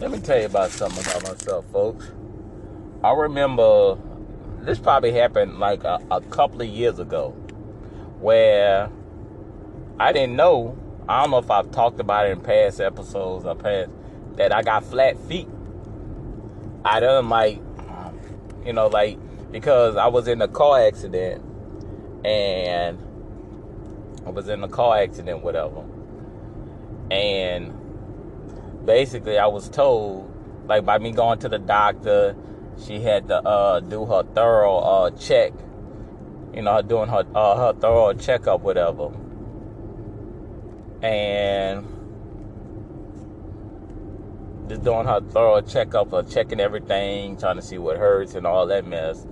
Let me tell you about something about myself, folks. I remember this probably happened like a, a couple of years ago where I didn't know. I don't know if I've talked about it in past episodes or past that I got flat feet. I done like, you know, like because I was in a car accident and I was in a car accident, whatever. And basically, I was told, like, by me going to the doctor, she had to uh, do her thorough uh, check. You know, doing her uh, her thorough checkup, whatever. And just doing her thorough checkup of checking everything, trying to see what hurts and all that mess.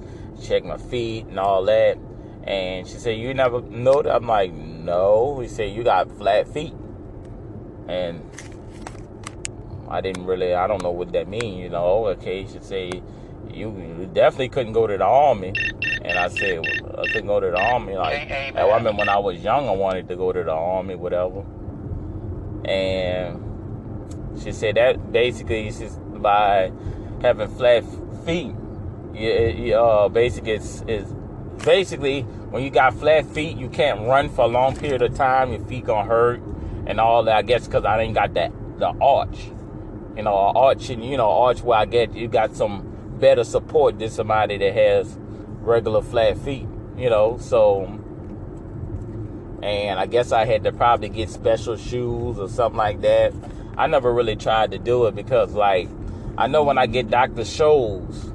Check my feet and all that. And she said, You never know that? I'm like, No. He said, You got flat feet. And I didn't really, I don't know what that means, you know. Okay, she say, you definitely couldn't go to the army. And I said, well, I couldn't go to the army. Like, I remember when I was young, I wanted to go to the army, whatever. And she said that basically, she's by having flat feet, you, uh, basically, it's, it's basically when you got flat feet, you can't run for a long period of time. Your feet gonna hurt and all that. I guess because I didn't got that the arch, you know, arch and you know arch where I get you got some better support than somebody that has regular flat feet, you know. So, and I guess I had to probably get special shoes or something like that. I never really tried to do it because, like, I know when I get Dr. Scholl's,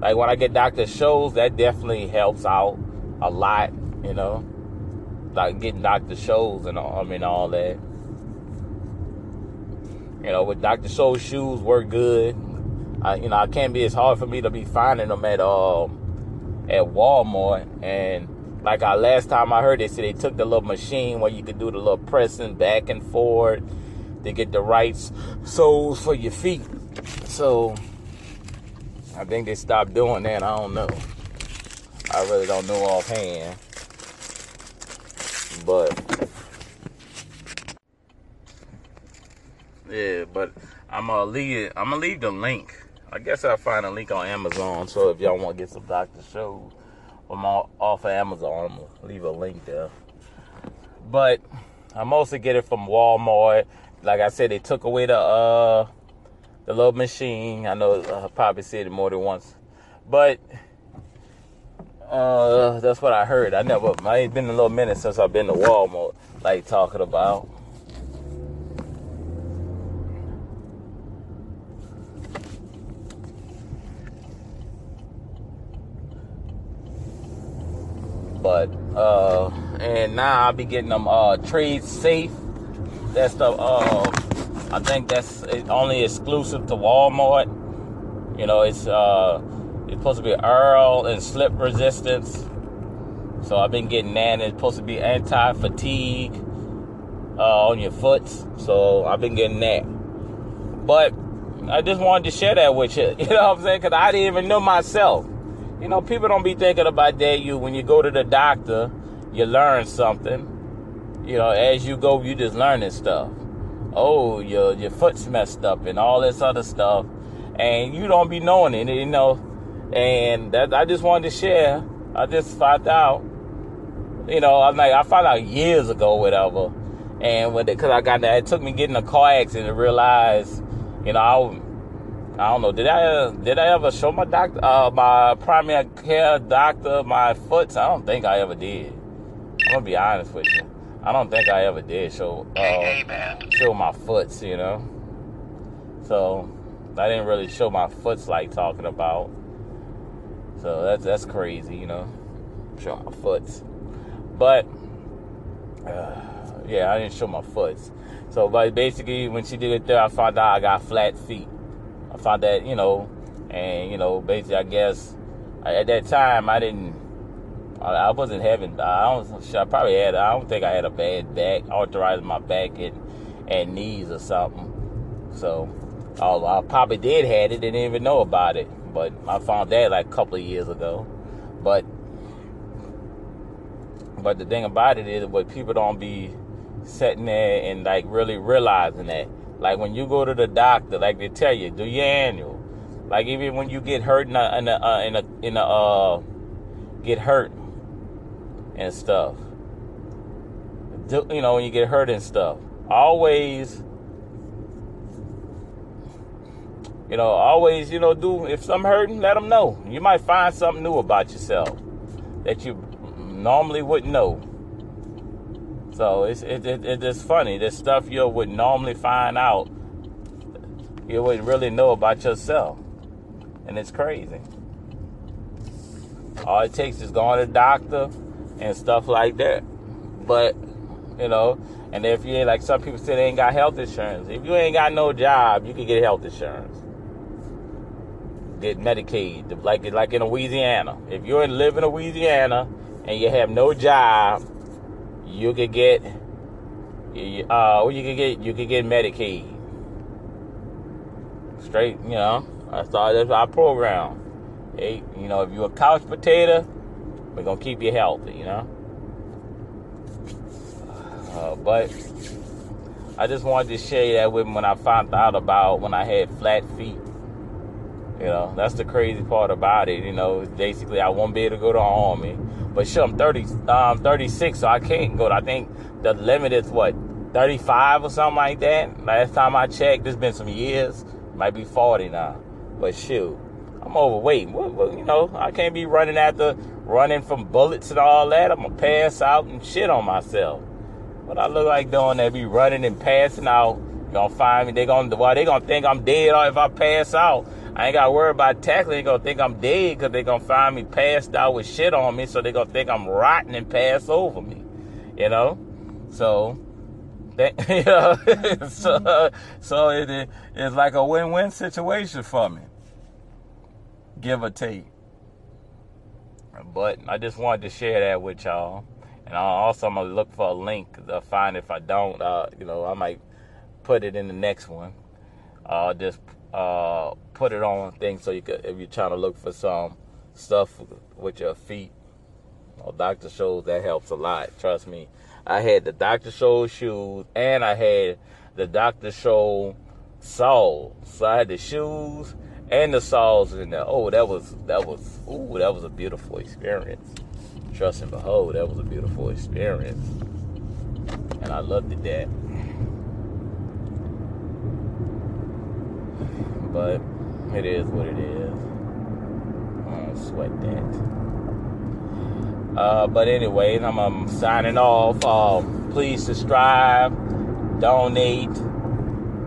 like when I get Dr. Scholl's, that definitely helps out a lot, you know, like getting Dr. Scholl's and all, I mean all that. You know, with Dr. Scholl's shoes work good. I, you know, I can't be. It's hard for me to be finding them at um at Walmart. And like I last time I heard, they said they took the little machine where you could do the little pressing back and forth to get the right soles for your feet. So I think they stopped doing that. I don't know. I really don't know offhand. But yeah, but I'm gonna leave. I'm gonna leave the link I guess I'll find a link on Amazon. So if y'all want to get some Dr. Scholl's from off of Amazon, I'm to leave a link there. But I mostly get it from Walmart. Like I said, they took away the uh the little machine. I know I probably said it more than once. But uh that's what I heard. I never I ain't been a little minute since I've been to Walmart, like talking about. But uh, and now I'll be getting them uh Tredsafe. That's the uh, I think that's only exclusive to Walmart. You know, it's uh, it's supposed to be Earl and slip resistance. So I've been getting that. It's supposed to be anti-fatigue uh, on your foot. So I've been getting that. But I just wanted to share that with you. You know what I'm saying? Because I didn't even know myself. You know, people don't be thinking about that. You when you go to the doctor, you learn something. You know, as you go, you just learning stuff. Oh, your your foot's messed up and all this other stuff, and you don't be knowing it. You know, and that I just wanted to share. I just found out. You know, I'm like I found out years ago, whatever. And when because I got that, it took me getting a car accident to realize, you know, I I don't know. Did I did I ever show my doctor, uh, my primary care doctor, my foot? I don't think I ever did. I'm gonna be honest with you. I don't think I ever did show uh, show my foots. You know. So I didn't really show my foots like talking about. So that's that's crazy, you know. Show my foots, but uh, yeah, I didn't show my foots. So, but basically, when she did it there, I found out I got flat feet. I found that, you know, and, you know, basically, I guess at that time, I didn't, I, wasn't having, I don't, I probably had, I don't think I had a bad back, arthritis my back and, and knees or something. So, I probably did had it, didn't even know about it. But I found that like a couple of years ago. But, but the thing about it is, what people don't be sitting there and like really realizing that Like when you go to the doctor, like they tell you, do your annual. Like even when you get hurt in a in a uh, in a, in a uh, get hurt and stuff. Do, you know when you get hurt and stuff. Always you know, always, you know, do if something hurting, let them know. You might find something new about yourself that you normally wouldn't know. So it's it, it, it's funny. This stuff you would normally find out, you wouldn't really know about yourself, and it's crazy. All it takes is going to the doctor and stuff like that. But you know, and if you ain't like some people say they ain't got health insurance. If you ain't got no job, you can get health insurance. Get Medicaid, like like in Louisiana. If you're in live in Louisiana and you have no job, you could get uh or you could get you could get Medicaid. Straight, you know. That's all that's our program. Hey, you know, if you're a couch potato, we're gonna keep you healthy, you know. Uh, but I just wanted to share that with me when I found out about when I had flat feet. You know, that's the crazy part about it. You know, basically I won't be able to go to army. But sure, I'm 30, um, 36, so I can't go. I think the limit is what 35 or something like that. Last time I checked, it's been some years. Might be 40 now. But shoot, I'm overweight. What, what, you know, I can't be running after running from bullets and all that. I'm gonna pass out and shit on myself. What I look like doing that? Be running and passing out. Gonna find me? They gonna well, they gonna think I'm dead or if I pass out. I ain't gotta worry about tackling. They gonna think I'm dead because they gonna find me passed out with shit on me. So they gonna think I'm rotten and pass over me. You know, so. You know, so, so it, it's like a win-win situation for me, give or take. But I just wanted to share that with y'all, and I also I'm gonna look for a link to find if I don't, uh, you know, I might put it in the next one. Just uh, put it on things so you could, if you're trying to look for some stuff with your feet or Dr. Scholl's, that helps a lot. Trust me. I had the Dr. Scholl shoes and I had the Dr. Scholl soles. So I had the shoes and the soles in there. Oh, that was that was ooh, that was a beautiful experience. Trust and behold, that was a beautiful experience. And I loved it that. But it is what it is. I don't sweat that. Uh, but anyways, I'm, I'm signing off. Um, please subscribe, donate.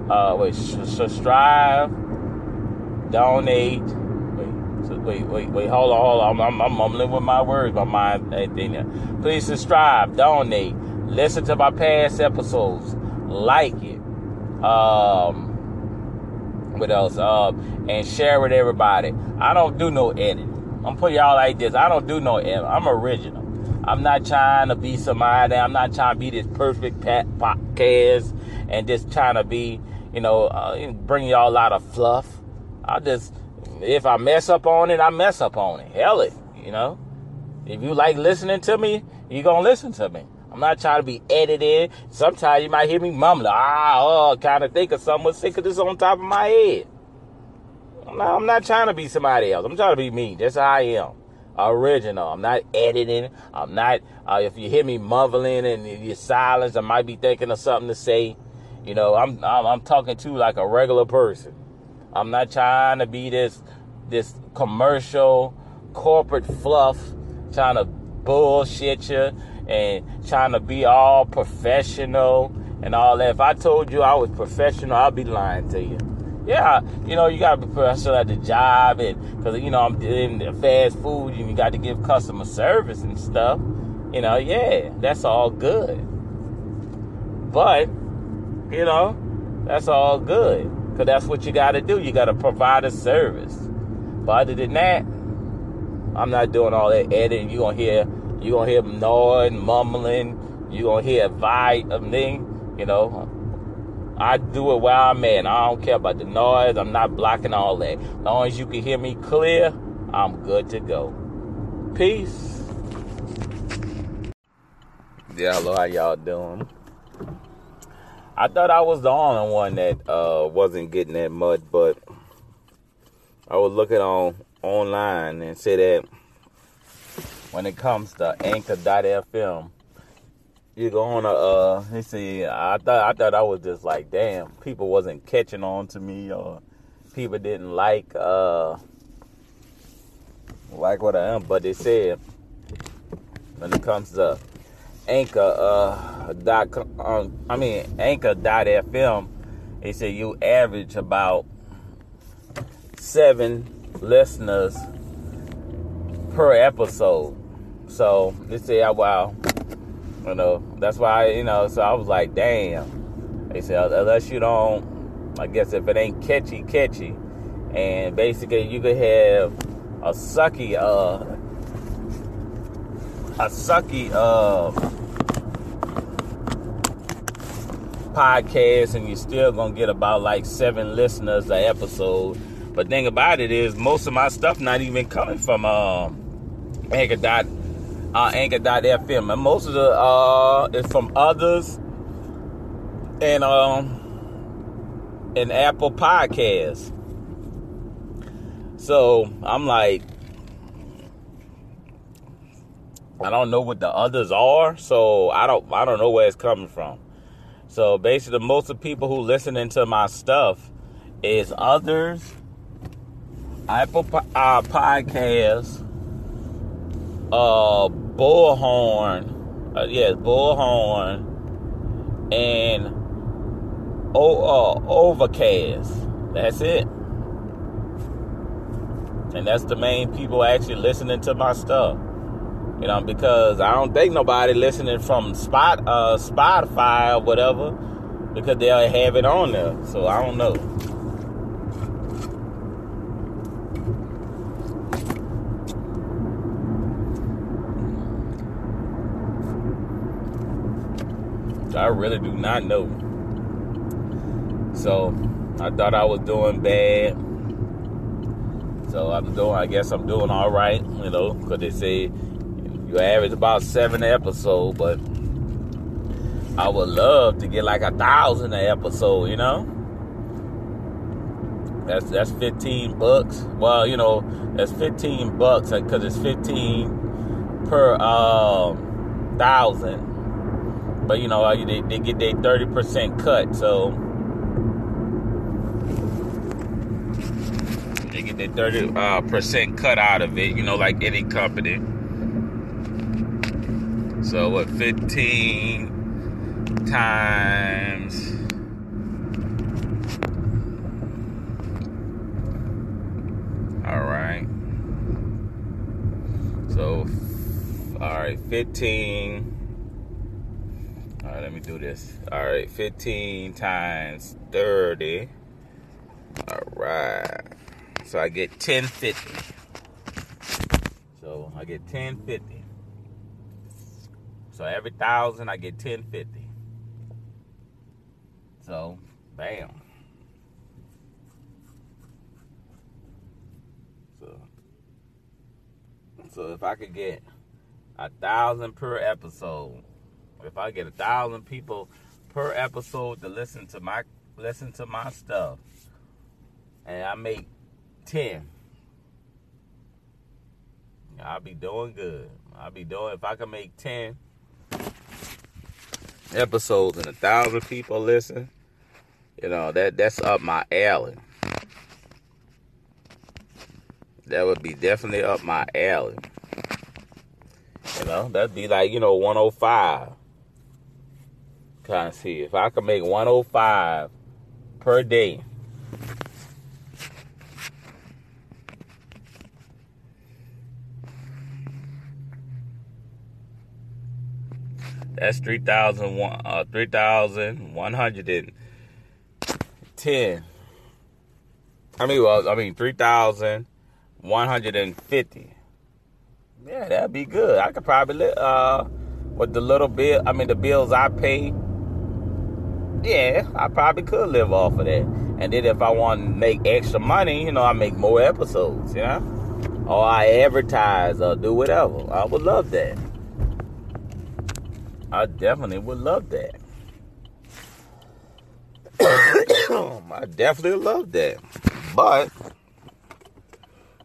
Uh, wait, subscribe, donate. Wait, wait, wait, wait. Hold on, hold on. I'm, I'm, mumbling with my words. My mind ain't there. Please subscribe, donate, listen to my past episodes, like it. Um, what else? Uh, and share with everybody. I don't do no edit. I'm put y'all like this. I don't do no edit. I'm original. I'm not trying to be somebody. I'm not trying to be this perfect podcast and just trying to be, you know, uh, bring y'all a lot of fluff. I just, if I mess up on it, I mess up on it. Hell it, you know. If you like listening to me, you gonna listen to me. I'm not trying to be edited. Sometimes you might hear me mumbling, ah, oh, kind of think of something sick of this on top of my head. Not, I'm not trying to be somebody else. I'm trying to be me. That's how I am. Original. I'm not editing. I'm not, uh, if you hear me mumbling and you're silent, I might be thinking of something to say. You know, I'm, I'm, I'm talking to like a regular person. I'm not trying to be this, this commercial corporate fluff trying to bullshit you and trying to be all professional and all that. If I told you I was professional, I'd be lying to you. Yeah, you know, you got to be professional at the job, and because, you know, I'm in fast food, and you got to give customer service and stuff. You know, yeah, that's all good. But, you know, that's all good because that's what you got to do. You got to provide a service. But other than that, I'm not doing all that editing. You're going to hear you gonna hear them gnawing, mumbling. You're gonna hear a vibe of thing. You know, I do it where I'm at. I don't care about the noise. I'm not blocking all that. As long as you can hear me clear, I'm good to go. Peace. Yeah, hello, how y'all doing? I thought I was the only one that uh, wasn't getting that mud, but I was looking on online and said that when it comes to Anchor.fm, you go on a uh you see I thought I thought I was just like damn people wasn't catching on to me or people didn't like uh like what I am. But they said when it comes to anchor uh dot um, I mean anchor fm they say you average about seven listeners per episode so they say oh, wow. You know that's why you know so I was like damn. They said unless you don't I guess if it ain't catchy catchy. And basically you could have a sucky uh a sucky uh, podcast and you're still gonna get about like seven listeners a episode. But thing about it is most of my stuff not even coming from um uh Anchor.fm. And most of the uh is from others and um and Apple Podcasts. So I'm like I don't know what the others are, so I don't I don't know where it's coming from. So basically, most of the people who listening to my stuff is others, Apple uh, Podcasts, uh, Bullhorn, uh, yes, Bullhorn, and oh, uh, Overcast. That's it. And that's the main people actually listening to my stuff. You know, because I don't think nobody listening from Spot uh Spotify or whatever because they'll have it on there. So I don't know. I really do not know. So I thought I was doing bad. So I'm doing, I guess I'm doing all right, you know, because they say you average about seven episodes, but I would love to get like a thousand an episode, you know? That's that's 15 bucks. Well, you know, that's 15 bucks because it's 15 per um, thousand. But you know, they, they get their 30% cut, so they get their 30 uh, percent cut out of it. You know, like any company. So what 15 times All right. So all right, 15 All right, let do this. All right, 15 times 30. All right. So I get 1050. So I get 1050. So every thousand, I get ten fifty. So, bam. So, so if I could get a thousand per episode, if I get a thousand people per episode to listen to my listen to my stuff, and I make ten, I'll be doing good. I'll be doing if I can make ten episodes and a thousand people listen, you know, that that's up my alley. That would be definitely up my alley. You know, that'd be like, you know, 105. Kind of see if I could make 105 per day. That's 3,110. Uh, 3, I mean, well, I mean, 3,150. Yeah, that'd be good. I could probably, uh, with the little bill, I mean, the bills I pay, yeah, I probably could live off of that. And then if I want to make extra money, you know, I make more episodes, you know? Or I advertise or do whatever. I would love that. I definitely would love that. I definitely love that. But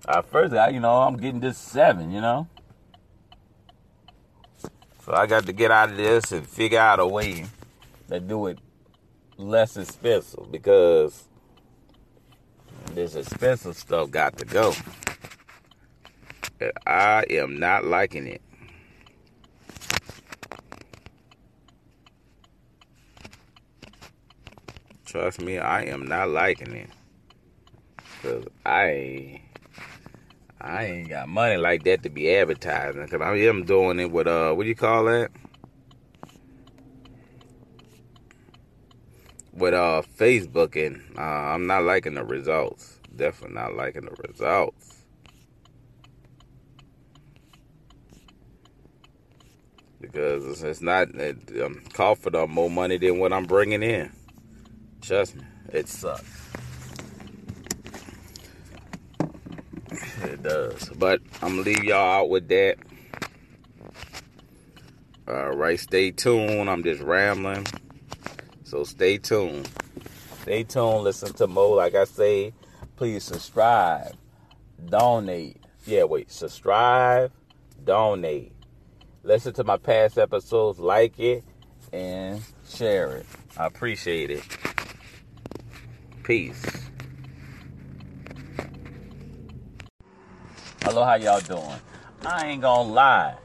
at first, I, you know, I'm getting this seven, you know. So I got to get out of this and figure out a way to do it less expensive because this expensive stuff got to go. I am not liking it. Trust me, I am not liking it. Cause I I ain't got money like that to be advertising. Cause I am doing it with uh what do you call that? With uh Facebook and uh, I'm not liking the results. Definitely not liking the results. Because it's, not it, um, cost for more money than what I'm bringing in. Trust me, it sucks. It does. But I'm gonna leave y'all out with that. All right, stay tuned. I'm just rambling. So stay tuned. Stay tuned. Listen to Mo. Like I say, please subscribe, donate. Yeah, wait, subscribe, donate. Listen to my past episodes, like it, and share it. I appreciate it. Peace. Hello, how y'all doing? I ain't gonna lie.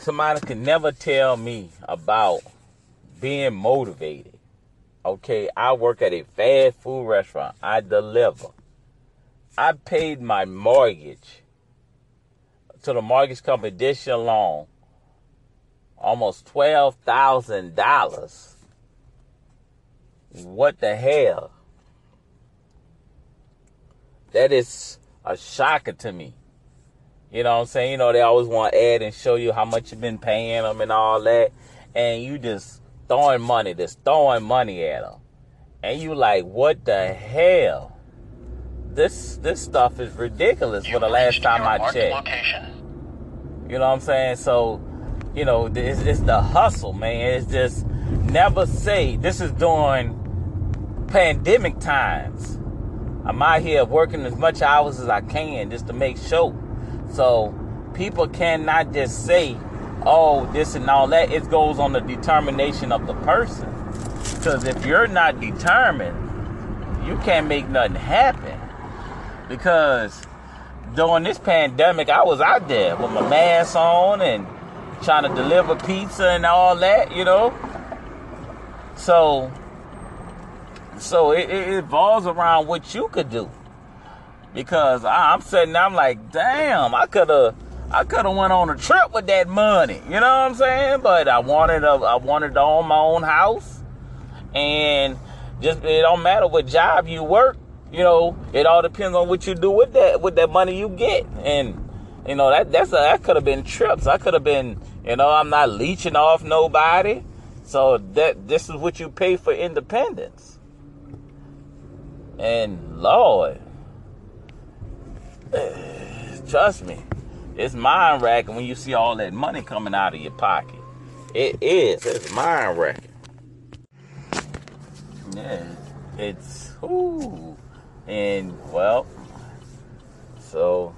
Somebody can never tell me about being motivated. Okay, I work at a fast food restaurant. I deliver. I paid my mortgage to the mortgage company this year alone almost twelve thousand dollars what the hell? That is a shocker to me. You know what I'm saying? You know, they always want to add and show you how much you've been paying them and all that. And you just throwing money, just throwing money at them. And you like, what the hell? This this stuff is ridiculous you for the last time I checked. Location. You know what I'm saying? So, you know, it's, it's the hustle, man. It's just never say this is during pandemic times. I'm out here working as much hours as I can just to make sure. So people cannot just say, oh, this and all that. It goes on the determination of the person. Because if you're not determined, you can't make nothing happen. Because during this pandemic, I was out there with my mask on and trying to deliver pizza and all that, you know. So so it, it evolves around what you could do. Because I'm sitting, I'm like, damn, I could have, I could have went on a trip with that money. You know what I'm saying? But I wanted, a, I wanted to own my own house, and just it don't matter what job you work. You know, it all depends on what you do with that, with that money you get, and you know that that's a, that could have been trips. I could have been, you know, I'm not leeching off nobody. So that this is what you pay for independence. And Lord, trust me, it's mind wracking when you see all that money coming out of your pocket. It is. It's mind wracking. Yeah, it's ooh, and well, so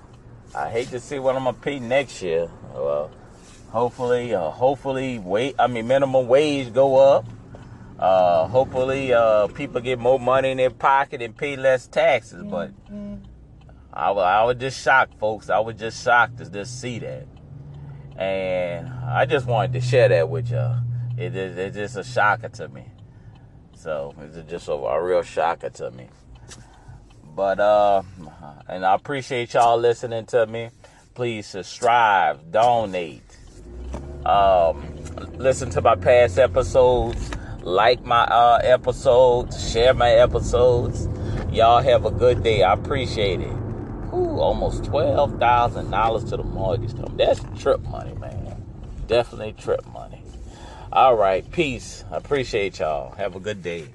I hate to see what I'm gonna pay next year. Well, hopefully, uh, hopefully, wait. I mean, minimum wage go up. Uh, hopefully, uh, people get more money in their pocket and pay less taxes. But I, I was just shocked, folks. I was just shocked to just see that. And I just wanted to share that with y'all. It is it's just a shocker to me. So it's just a, a real shocker to me. But uh, and I appreciate y'all listening to me. Please subscribe, donate, um, listen to my past episodes like my uh, episodes, share my episodes. Y'all have a good day. I appreciate it. Ooh, almost twelve thousand dollars to the mortgage company. That's trip money, man. Definitely trip money. All right, peace. I appreciate y'all. Have a good day.